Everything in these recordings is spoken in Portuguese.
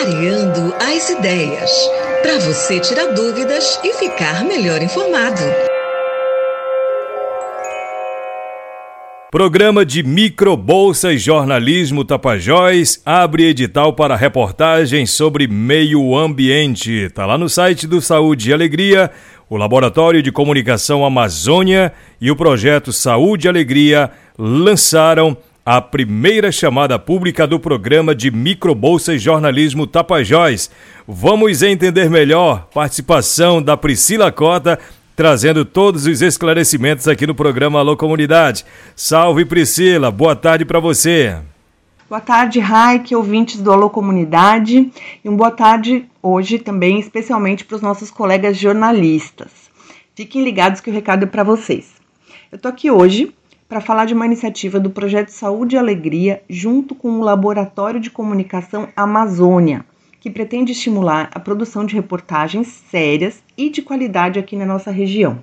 Clareando as ideias. Para você tirar dúvidas e ficar melhor informado. Programa de Microbolsa e Jornalismo Tapajós abre edital para reportagens sobre meio ambiente. Tá lá no site do Saúde e Alegria, o Laboratório de Comunicação Amazônia e o projeto Saúde e Alegria lançaram a primeira chamada pública do programa de Microbolsa e Jornalismo Tapajós. Vamos entender melhor participação da Priscila Cota trazendo todos os esclarecimentos aqui no programa Alô Comunidade. Salve Priscila, boa tarde para você. Boa tarde, Raik, ouvintes do Alô Comunidade, e uma boa tarde hoje também, especialmente para os nossos colegas jornalistas. Fiquem ligados que o recado é para vocês. Eu estou aqui hoje para falar de uma iniciativa do Projeto Saúde e Alegria, junto com o Laboratório de Comunicação Amazônia, que pretende estimular a produção de reportagens sérias e de qualidade aqui na nossa região.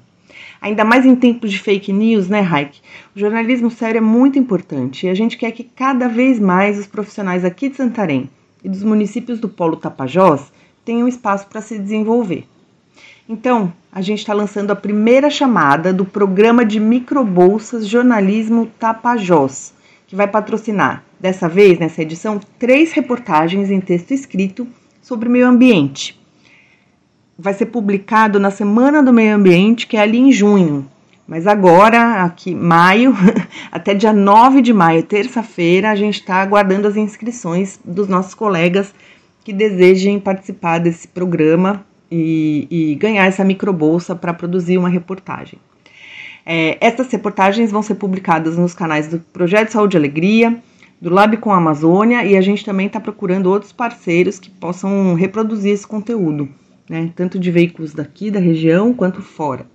Ainda mais em tempos de fake news, né, Raik? O jornalismo sério é muito importante e a gente quer que cada vez mais os profissionais aqui de Santarém e dos municípios do Polo Tapajós tenham espaço para se desenvolver. Então, a gente está lançando a primeira chamada do programa de microbolsas Jornalismo Tapajós, que vai patrocinar, dessa vez, nessa edição, três reportagens em texto escrito sobre meio ambiente. Vai ser publicado na Semana do Meio Ambiente, que é ali em junho. Mas agora, aqui, maio, até dia 9 de maio, terça-feira, a gente está aguardando as inscrições dos nossos colegas que desejem participar desse programa e, e ganhar essa microbolsa para produzir uma reportagem. É, essas reportagens vão ser publicadas nos canais do Projeto Saúde e Alegria, do Lab com a Amazônia e a gente também está procurando outros parceiros que possam reproduzir esse conteúdo, né, tanto de veículos daqui da região quanto fora.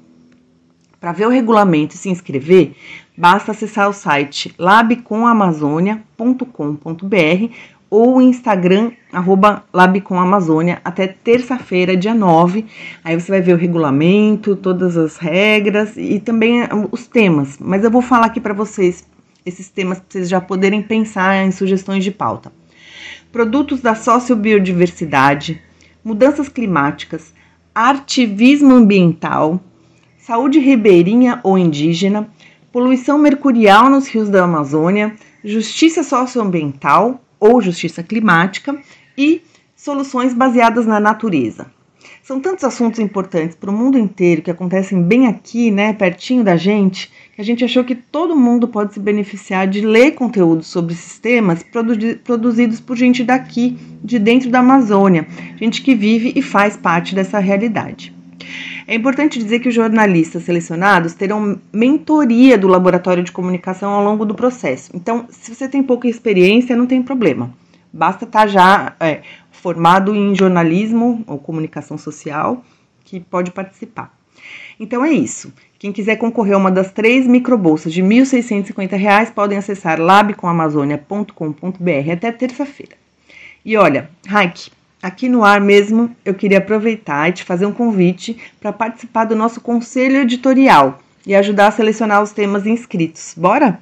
Para ver o regulamento e se inscrever, basta acessar o site labcomamazônia.com.br ou o Instagram, arroba Labcomamazônia, até terça-feira, dia 9. Aí você vai ver o regulamento, todas as regras e também os temas. Mas eu vou falar aqui para vocês esses temas para vocês já poderem pensar em sugestões de pauta. Produtos da sociobiodiversidade, mudanças climáticas, ativismo ambiental, saúde ribeirinha ou indígena, poluição mercurial nos rios da Amazônia, justiça socioambiental, ou justiça climática e soluções baseadas na natureza. São tantos assuntos importantes para o mundo inteiro que acontecem bem aqui, né, pertinho da gente, que a gente achou que todo mundo pode se beneficiar de ler conteúdo sobre sistemas produzidos por gente daqui, de dentro da Amazônia, gente que vive e faz parte dessa realidade. É importante dizer que os jornalistas selecionados terão mentoria do laboratório de comunicação ao longo do processo. Então, se você tem pouca experiência, não tem problema. Basta estar tá já é, formado em jornalismo ou comunicação social que pode participar. Então é isso. Quem quiser concorrer a uma das três microbolsas de R$ 1.650 podem acessar labcomamazônia.com.br até terça-feira. E olha, Raik, Aqui no ar mesmo, eu queria aproveitar e te fazer um convite para participar do nosso conselho editorial e ajudar a selecionar os temas inscritos. Bora?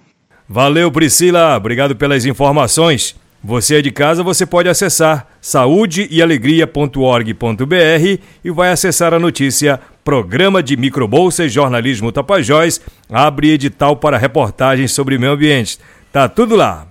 Valeu, Priscila. Obrigado pelas informações. Você é de casa, você pode acessar saudeealegria.org.br e vai acessar a notícia Programa de Microbolsa e Jornalismo Tapajós abre edital para reportagens sobre meio ambiente. Tá tudo lá.